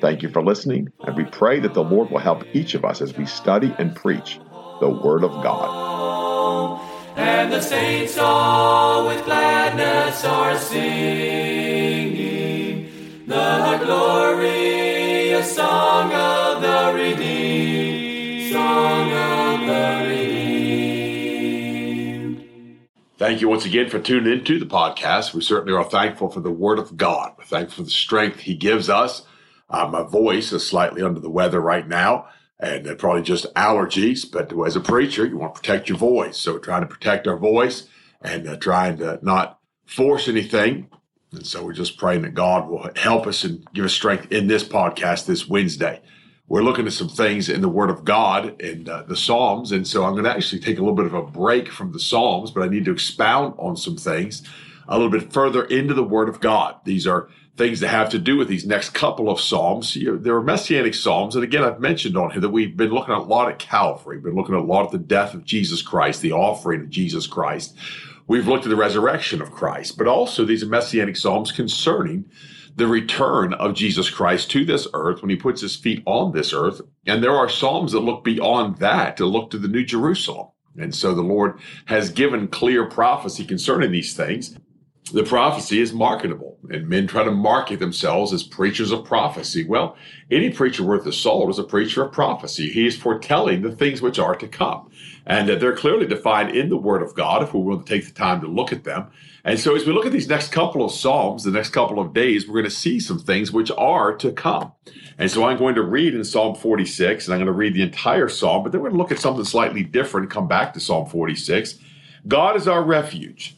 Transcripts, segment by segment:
Thank you for listening, and we pray that the Lord will help each of us as we study and preach the Word of God. And the saints all with gladness are singing the glorious song of the redeemed, song of the redeemed. Thank you once again for tuning into the podcast. We certainly are thankful for the Word of God. We're thankful for the strength He gives us uh, my voice is slightly under the weather right now, and uh, probably just allergies. But as a preacher, you want to protect your voice. So trying to protect our voice and uh, trying to not force anything. And so we're just praying that God will help us and give us strength in this podcast this Wednesday. We're looking at some things in the Word of God and uh, the Psalms. And so I'm going to actually take a little bit of a break from the Psalms, but I need to expound on some things a little bit further into the Word of God. These are things that have to do with these next couple of Psalms. You know, there are messianic Psalms. And again, I've mentioned on here that we've been looking a lot at Calvary, been looking a lot at the death of Jesus Christ, the offering of Jesus Christ. We've looked at the resurrection of Christ, but also these messianic Psalms concerning the return of Jesus Christ to this earth when he puts his feet on this earth. And there are Psalms that look beyond that to look to the New Jerusalem. And so the Lord has given clear prophecy concerning these things the prophecy is marketable and men try to market themselves as preachers of prophecy. Well, any preacher worth his salt is a preacher of prophecy. He is foretelling the things which are to come. And they're clearly defined in the Word of God if we're willing to take the time to look at them. And so as we look at these next couple of Psalms, the next couple of days, we're going to see some things which are to come. And so I'm going to read in Psalm 46, and I'm going to read the entire Psalm, but then we're going to look at something slightly different and come back to Psalm 46. God is our refuge.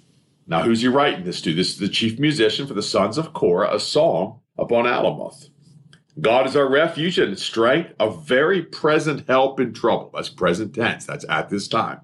Now, who's he writing this to? This is the chief musician for the sons of Korah, a song upon Alamoth. God is our refuge and strength, a very present help in trouble. That's present tense. That's at this time.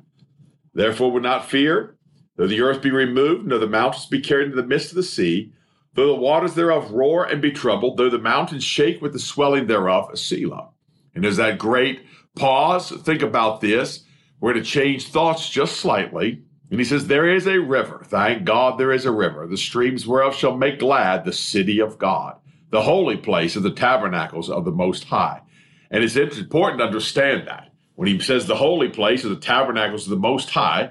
Therefore, would not fear, though the earth be removed, nor the mountains be carried into the midst of the sea, though the waters thereof roar and be troubled, though the mountains shake with the swelling thereof, Selah. And there's that great pause. Think about this. We're going to change thoughts just slightly. And he says, There is a river. Thank God there is a river. The streams whereof shall make glad the city of God, the holy place of the tabernacles of the Most High. And it's important to understand that. When he says the holy place of the tabernacles of the Most High,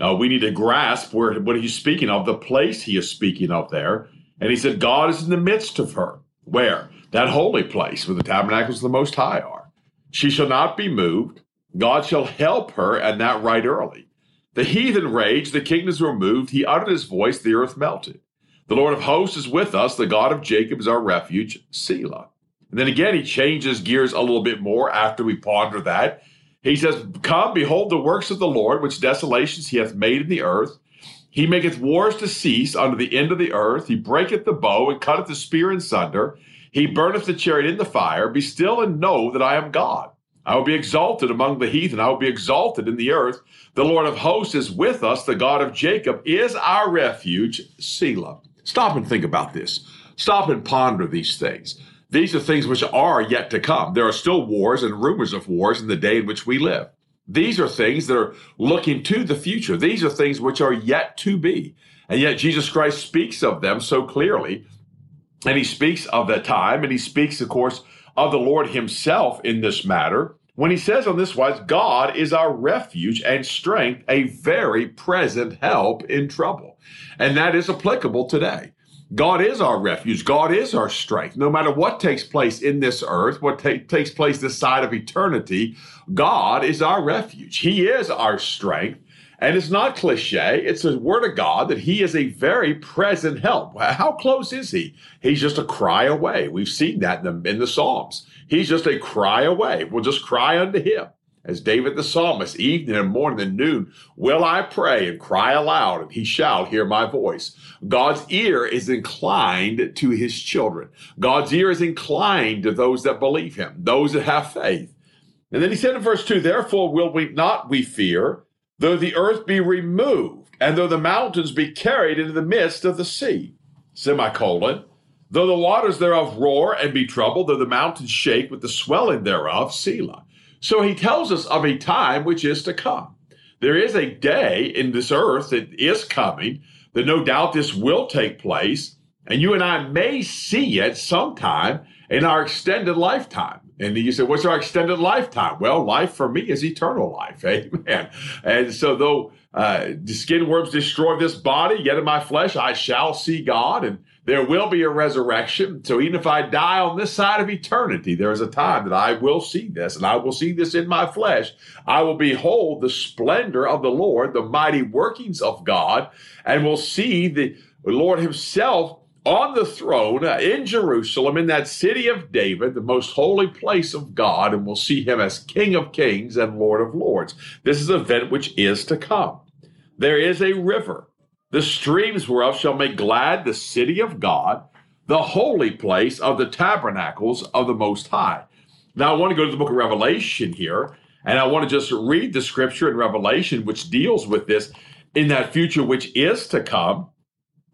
uh, we need to grasp where what he's speaking of, the place he is speaking of there. And he said, God is in the midst of her. Where? That holy place where the tabernacles of the Most High are. She shall not be moved. God shall help her, and that right early. The heathen raged, the kingdoms were moved. He uttered his voice, the earth melted. The Lord of hosts is with us. The God of Jacob is our refuge, Selah. And then again, he changes gears a little bit more after we ponder that. He says, Come, behold the works of the Lord, which desolations he hath made in the earth. He maketh wars to cease unto the end of the earth. He breaketh the bow and cutteth the spear in sunder. He burneth the chariot in the fire. Be still and know that I am God. I will be exalted among the heathen. I will be exalted in the earth. The Lord of hosts is with us. The God of Jacob is our refuge. Selah. Stop and think about this. Stop and ponder these things. These are things which are yet to come. There are still wars and rumors of wars in the day in which we live. These are things that are looking to the future. These are things which are yet to be. And yet Jesus Christ speaks of them so clearly. And he speaks of that time. And he speaks, of course, of the Lord himself in this matter when he says on this wise, God is our refuge and strength, a very present help in trouble. And that is applicable today. God is our refuge. God is our strength. No matter what takes place in this earth, what ta- takes place this side of eternity, God is our refuge. He is our strength. And it's not cliche. It's a word of God that he is a very present help. How close is he? He's just a cry away. We've seen that in the, in the Psalms. He's just a cry away. We'll just cry unto him as David the psalmist, evening and morning and noon, will I pray and cry aloud, and he shall hear my voice. God's ear is inclined to his children. God's ear is inclined to those that believe him, those that have faith. And then he said in verse 2, Therefore will we not we fear, though the earth be removed, and though the mountains be carried into the midst of the sea. Semicolon. Though the waters thereof roar and be troubled, though the mountains shake with the swelling thereof, Selah. So he tells us of a time which is to come. There is a day in this earth that is coming, that no doubt this will take place, and you and I may see it sometime in our extended lifetime. And you say, what's our extended lifetime? Well, life for me is eternal life. Amen. And so though uh, the skin worms destroy this body, yet in my flesh I shall see God. And there will be a resurrection. So even if I die on this side of eternity, there is a time that I will see this, and I will see this in my flesh. I will behold the splendor of the Lord, the mighty workings of God, and will see the Lord Himself on the throne uh, in Jerusalem, in that city of David, the most holy place of God, and will see Him as King of kings and Lord of lords. This is an event which is to come. There is a river the streams whereof shall make glad the city of God, the holy place of the tabernacles of the Most High. Now, I want to go to the book of Revelation here, and I want to just read the scripture in Revelation which deals with this in that future which is to come.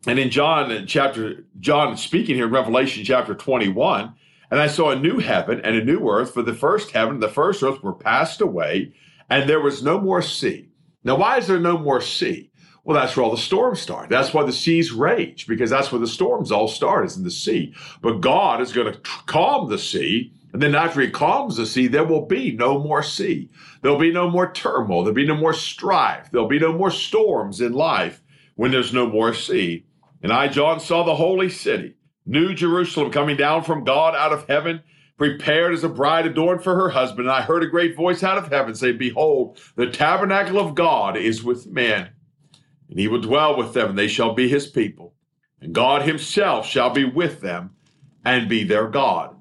And in John chapter, John speaking here in Revelation chapter 21, and I saw a new heaven and a new earth, for the first heaven and the first earth were passed away, and there was no more sea. Now, why is there no more sea? Well, that's where all the storms start. That's why the seas rage, because that's where the storms all start, is in the sea. But God is going to calm the sea. And then after he calms the sea, there will be no more sea. There'll be no more turmoil. There'll be no more strife. There'll be no more storms in life when there's no more sea. And I, John, saw the holy city, New Jerusalem, coming down from God out of heaven, prepared as a bride adorned for her husband. And I heard a great voice out of heaven say, Behold, the tabernacle of God is with men and he will dwell with them, and they shall be his people. And God himself shall be with them and be their God.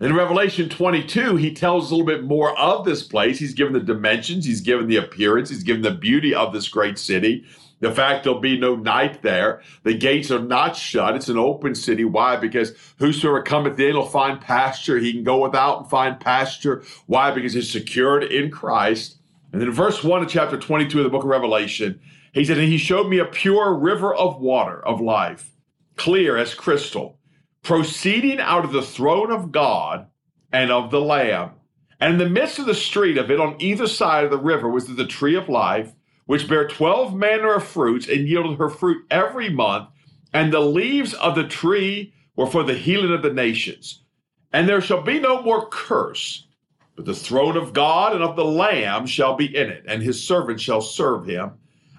In Revelation 22, he tells a little bit more of this place. He's given the dimensions, he's given the appearance, he's given the beauty of this great city. The fact there'll be no night there. The gates are not shut. It's an open city. Why? Because whosoever cometh in will find pasture. He can go without and find pasture. Why? Because he's secured in Christ. And then in verse 1 of chapter 22 of the book of Revelation, he said, And he showed me a pure river of water of life, clear as crystal, proceeding out of the throne of God and of the Lamb. And in the midst of the street of it, on either side of the river, was the tree of life, which bare twelve manner of fruits and yielded her fruit every month. And the leaves of the tree were for the healing of the nations. And there shall be no more curse, but the throne of God and of the Lamb shall be in it, and his servants shall serve him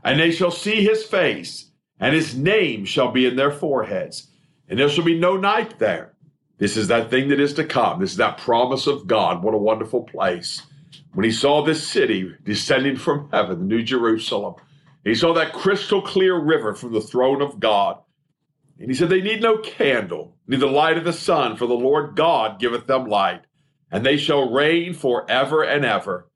and they shall see his face, and his name shall be in their foreheads, and there shall be no night there. This is that thing that is to come. This is that promise of God. What a wonderful place. When he saw this city descending from heaven, the New Jerusalem, he saw that crystal clear river from the throne of God. And he said, They need no candle, neither light of the sun, for the Lord God giveth them light, and they shall reign forever and ever.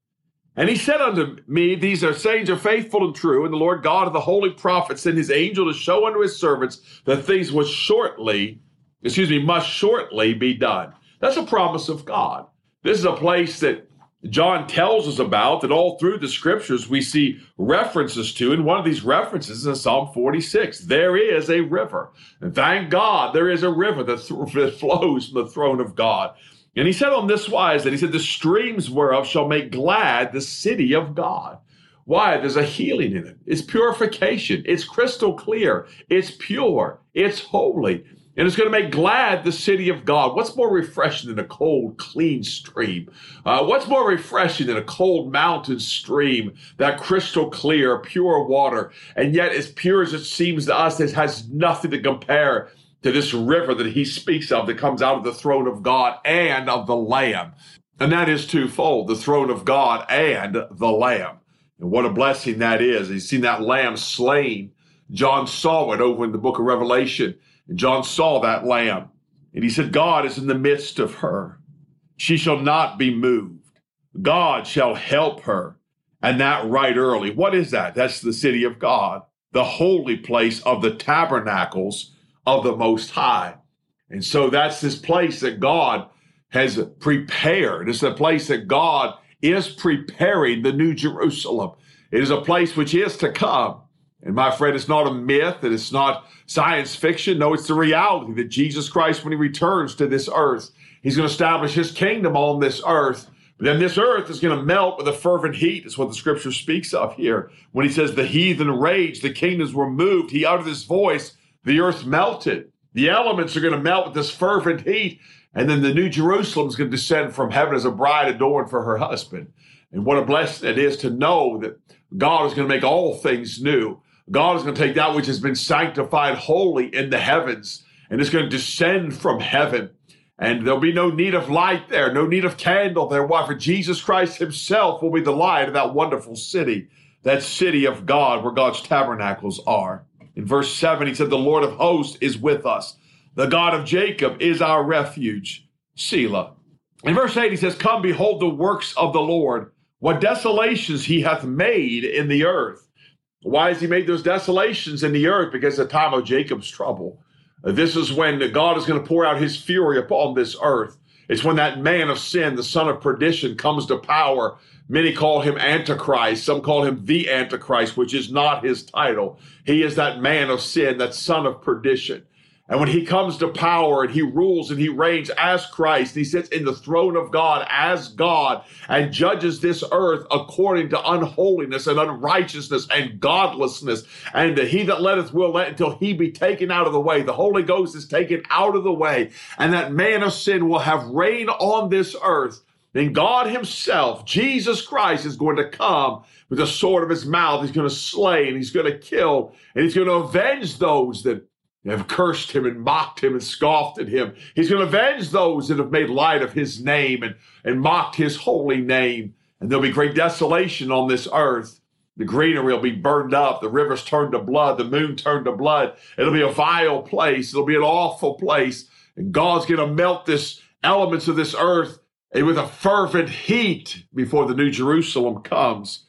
And he said unto me, These are sayings are faithful and true, and the Lord God of the holy prophets sent his angel to show unto his servants that things was shortly, excuse me, must shortly be done. That's a promise of God. This is a place that John tells us about that all through the scriptures we see references to. And one of these references is Psalm 46. There is a river. And thank God there is a river that, th- that flows from the throne of God. And he said on this wise that he said, The streams whereof shall make glad the city of God. Why? There's a healing in it. It's purification. It's crystal clear. It's pure. It's holy. And it's going to make glad the city of God. What's more refreshing than a cold, clean stream? Uh, what's more refreshing than a cold mountain stream, that crystal clear, pure water? And yet, as pure as it seems to us, it has nothing to compare to this river that he speaks of that comes out of the throne of God and of the Lamb. And that is twofold the throne of God and the Lamb. And what a blessing that is. He's seen that Lamb slain. John saw it over in the book of Revelation. And John saw that Lamb. And he said, God is in the midst of her. She shall not be moved. God shall help her, and that right early. What is that? That's the city of God, the holy place of the tabernacles of the Most High. And so that's this place that God has prepared. It's a place that God is preparing the New Jerusalem. It is a place which is to come. And my friend, it's not a myth and it's not science fiction. No, it's the reality that Jesus Christ, when he returns to this earth, he's going to establish his kingdom on this earth. But then this earth is going to melt with a fervent heat, is what the scripture speaks of here. When he says the heathen raged, the kingdoms were moved, he uttered his voice, the earth melted. The elements are going to melt with this fervent heat. And then the New Jerusalem is going to descend from heaven as a bride adorned for her husband. And what a blessing it is to know that God is going to make all things new. God is going to take that which has been sanctified holy in the heavens and it's going to descend from heaven. And there'll be no need of light there, no need of candle there. Why? For Jesus Christ himself will be the light of that wonderful city, that city of God where God's tabernacles are. In verse 7, he said, The Lord of hosts is with us. The God of Jacob is our refuge. Selah. In verse 8, he says, Come, behold the works of the Lord, what desolations he hath made in the earth. Why has he made those desolations in the earth? Because the time of Jacob's trouble. This is when God is going to pour out his fury upon this earth. It's when that man of sin, the son of perdition, comes to power. Many call him Antichrist. Some call him the Antichrist, which is not his title. He is that man of sin, that son of perdition. And when he comes to power and he rules and he reigns as Christ, he sits in the throne of God as God and judges this earth according to unholiness and unrighteousness and godlessness. And he that letteth will let until he be taken out of the way. The Holy Ghost is taken out of the way. And that man of sin will have reign on this earth. Then God himself, Jesus Christ, is going to come with the sword of his mouth. He's going to slay and he's going to kill and he's going to avenge those that have cursed him and mocked him and scoffed at him. He's going to avenge those that have made light of his name and, and mocked his holy name. And there'll be great desolation on this earth. The greenery will be burned up. The rivers turned to blood. The moon turned to blood. It'll be a vile place. It'll be an awful place. And God's going to melt this elements of this earth eh, with a fervent heat before the new Jerusalem comes.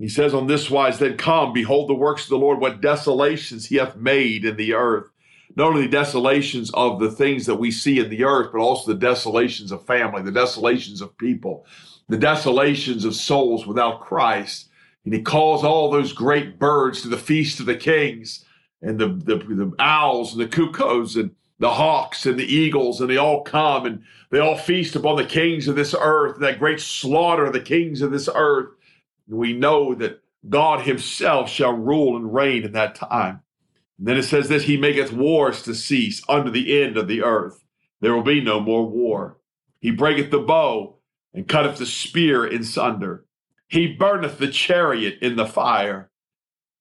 He says on this wise, then come, behold the works of the Lord, what desolations he hath made in the earth. Not only desolations of the things that we see in the earth, but also the desolations of family, the desolations of people, the desolations of souls without Christ. And he calls all those great birds to the feast of the kings, and the, the, the owls and the cuckoos and the hawks and the eagles, and they all come and they all feast upon the kings of this earth, that great slaughter of the kings of this earth we know that God himself shall rule and reign in that time. And then it says this He maketh wars to cease under the end of the earth. There will be no more war. He breaketh the bow and cutteth the spear in sunder. He burneth the chariot in the fire.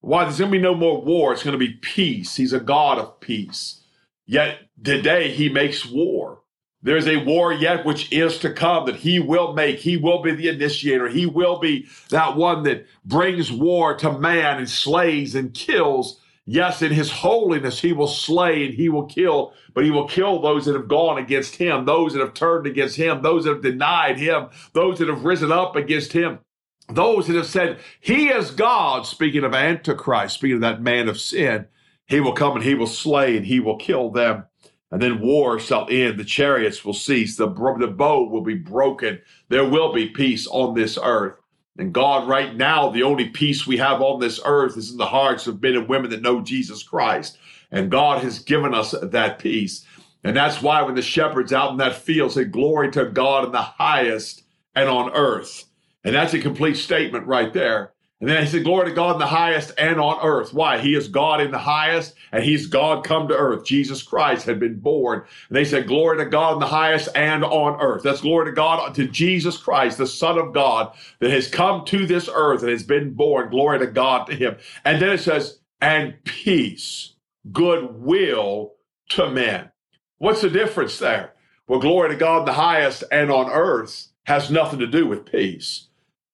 Why? There's going to be no more war. It's going to be peace. He's a God of peace. Yet today he makes war. There's a war yet which is to come that he will make. He will be the initiator. He will be that one that brings war to man and slays and kills. Yes, in his holiness, he will slay and he will kill, but he will kill those that have gone against him, those that have turned against him, those that have denied him, those that have risen up against him, those that have said, He is God, speaking of Antichrist, speaking of that man of sin. He will come and he will slay and he will kill them. And then war shall end, the chariots will cease, the, the bow will be broken, there will be peace on this earth. And God, right now, the only peace we have on this earth is in the hearts of men and women that know Jesus Christ. And God has given us that peace. And that's why when the shepherds out in that field say, Glory to God in the highest and on earth. And that's a complete statement right there. And then he said, Glory to God in the highest and on earth. Why? He is God in the highest, and he's God come to earth. Jesus Christ had been born. And they said, Glory to God in the highest and on earth. That's glory to God to Jesus Christ, the Son of God, that has come to this earth and has been born. Glory to God to him. And then it says, and peace, goodwill to men. What's the difference there? Well, glory to God in the highest and on earth has nothing to do with peace.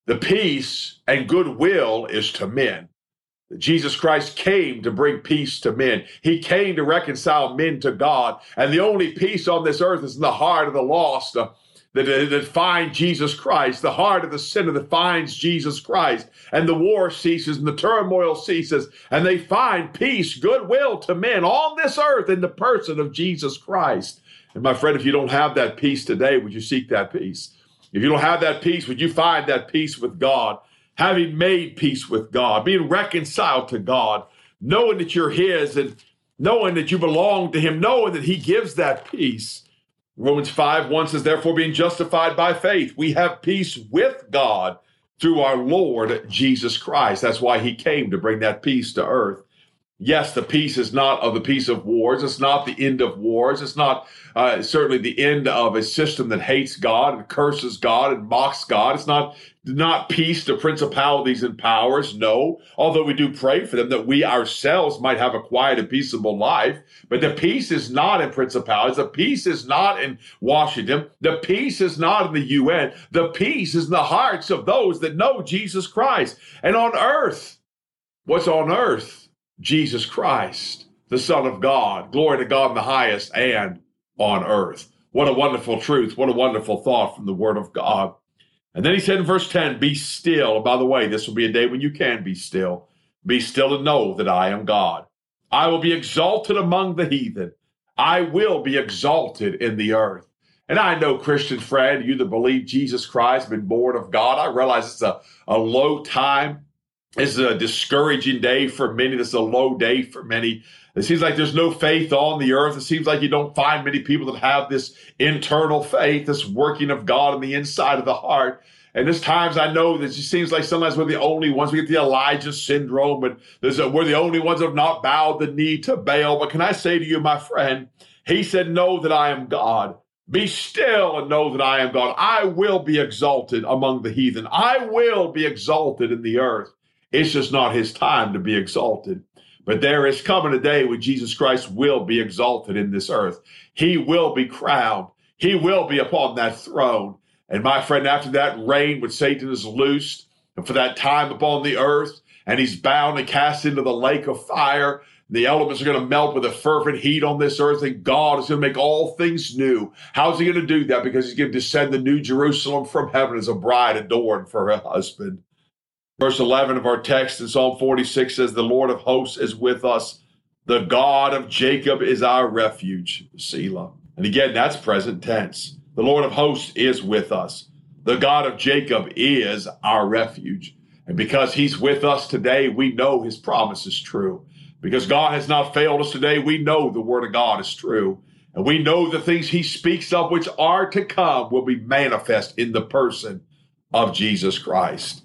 The peace and goodwill is to men. Jesus Christ came to bring peace to men. He came to reconcile men to God. And the only peace on this earth is in the heart of the lost. Uh, that, that find Jesus Christ, the heart of the sinner that finds Jesus Christ, and the war ceases and the turmoil ceases, and they find peace, goodwill to men on this earth in the person of Jesus Christ. And my friend, if you don't have that peace today, would you seek that peace? If you don't have that peace, would you find that peace with God? Having made peace with God, being reconciled to God, knowing that you're His and knowing that you belong to Him, knowing that He gives that peace. Romans 5 1 says, Therefore, being justified by faith, we have peace with God through our Lord Jesus Christ. That's why He came to bring that peace to earth. Yes, the peace is not of the peace of wars. It's not the end of wars. It's not uh, certainly the end of a system that hates God and curses God and mocks God. It's not not peace to principalities and powers. No, although we do pray for them that we ourselves might have a quiet and peaceable life. But the peace is not in principalities. The peace is not in Washington. The peace is not in the UN. The peace is in the hearts of those that know Jesus Christ. And on earth, what's on earth? Jesus Christ, the Son of God. Glory to God in the highest and on earth. What a wonderful truth. What a wonderful thought from the Word of God. And then he said in verse 10, Be still. By the way, this will be a day when you can be still. Be still and know that I am God. I will be exalted among the heathen. I will be exalted in the earth. And I know, Christian friend, you that believe Jesus Christ, been born of God, I realize it's a, a low time. It's a discouraging day for many. This is a low day for many. It seems like there's no faith on the earth. It seems like you don't find many people that have this internal faith, this working of God on the inside of the heart. And there's times I know that it seems like sometimes we're the only ones. We get the Elijah syndrome, and a, we're the only ones that have not bowed the knee to Baal. But can I say to you, my friend, he said, Know that I am God. Be still and know that I am God. I will be exalted among the heathen. I will be exalted in the earth. It's just not his time to be exalted. But there is coming a day when Jesus Christ will be exalted in this earth. He will be crowned. He will be upon that throne. And my friend, after that reign, when Satan is loosed, and for that time upon the earth, and he's bound and cast into the lake of fire, the elements are going to melt with a fervent heat on this earth, and God is going to make all things new. How's he going to do that? Because he's going to descend the new Jerusalem from heaven as a bride adorned for her husband. Verse 11 of our text in Psalm 46 says, The Lord of hosts is with us. The God of Jacob is our refuge. Selah. And again, that's present tense. The Lord of hosts is with us. The God of Jacob is our refuge. And because he's with us today, we know his promise is true. Because God has not failed us today, we know the word of God is true. And we know the things he speaks of which are to come will be manifest in the person of Jesus Christ.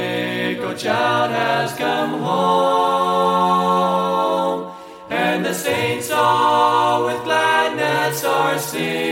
your child has come home, and the saints all with gladness are singing.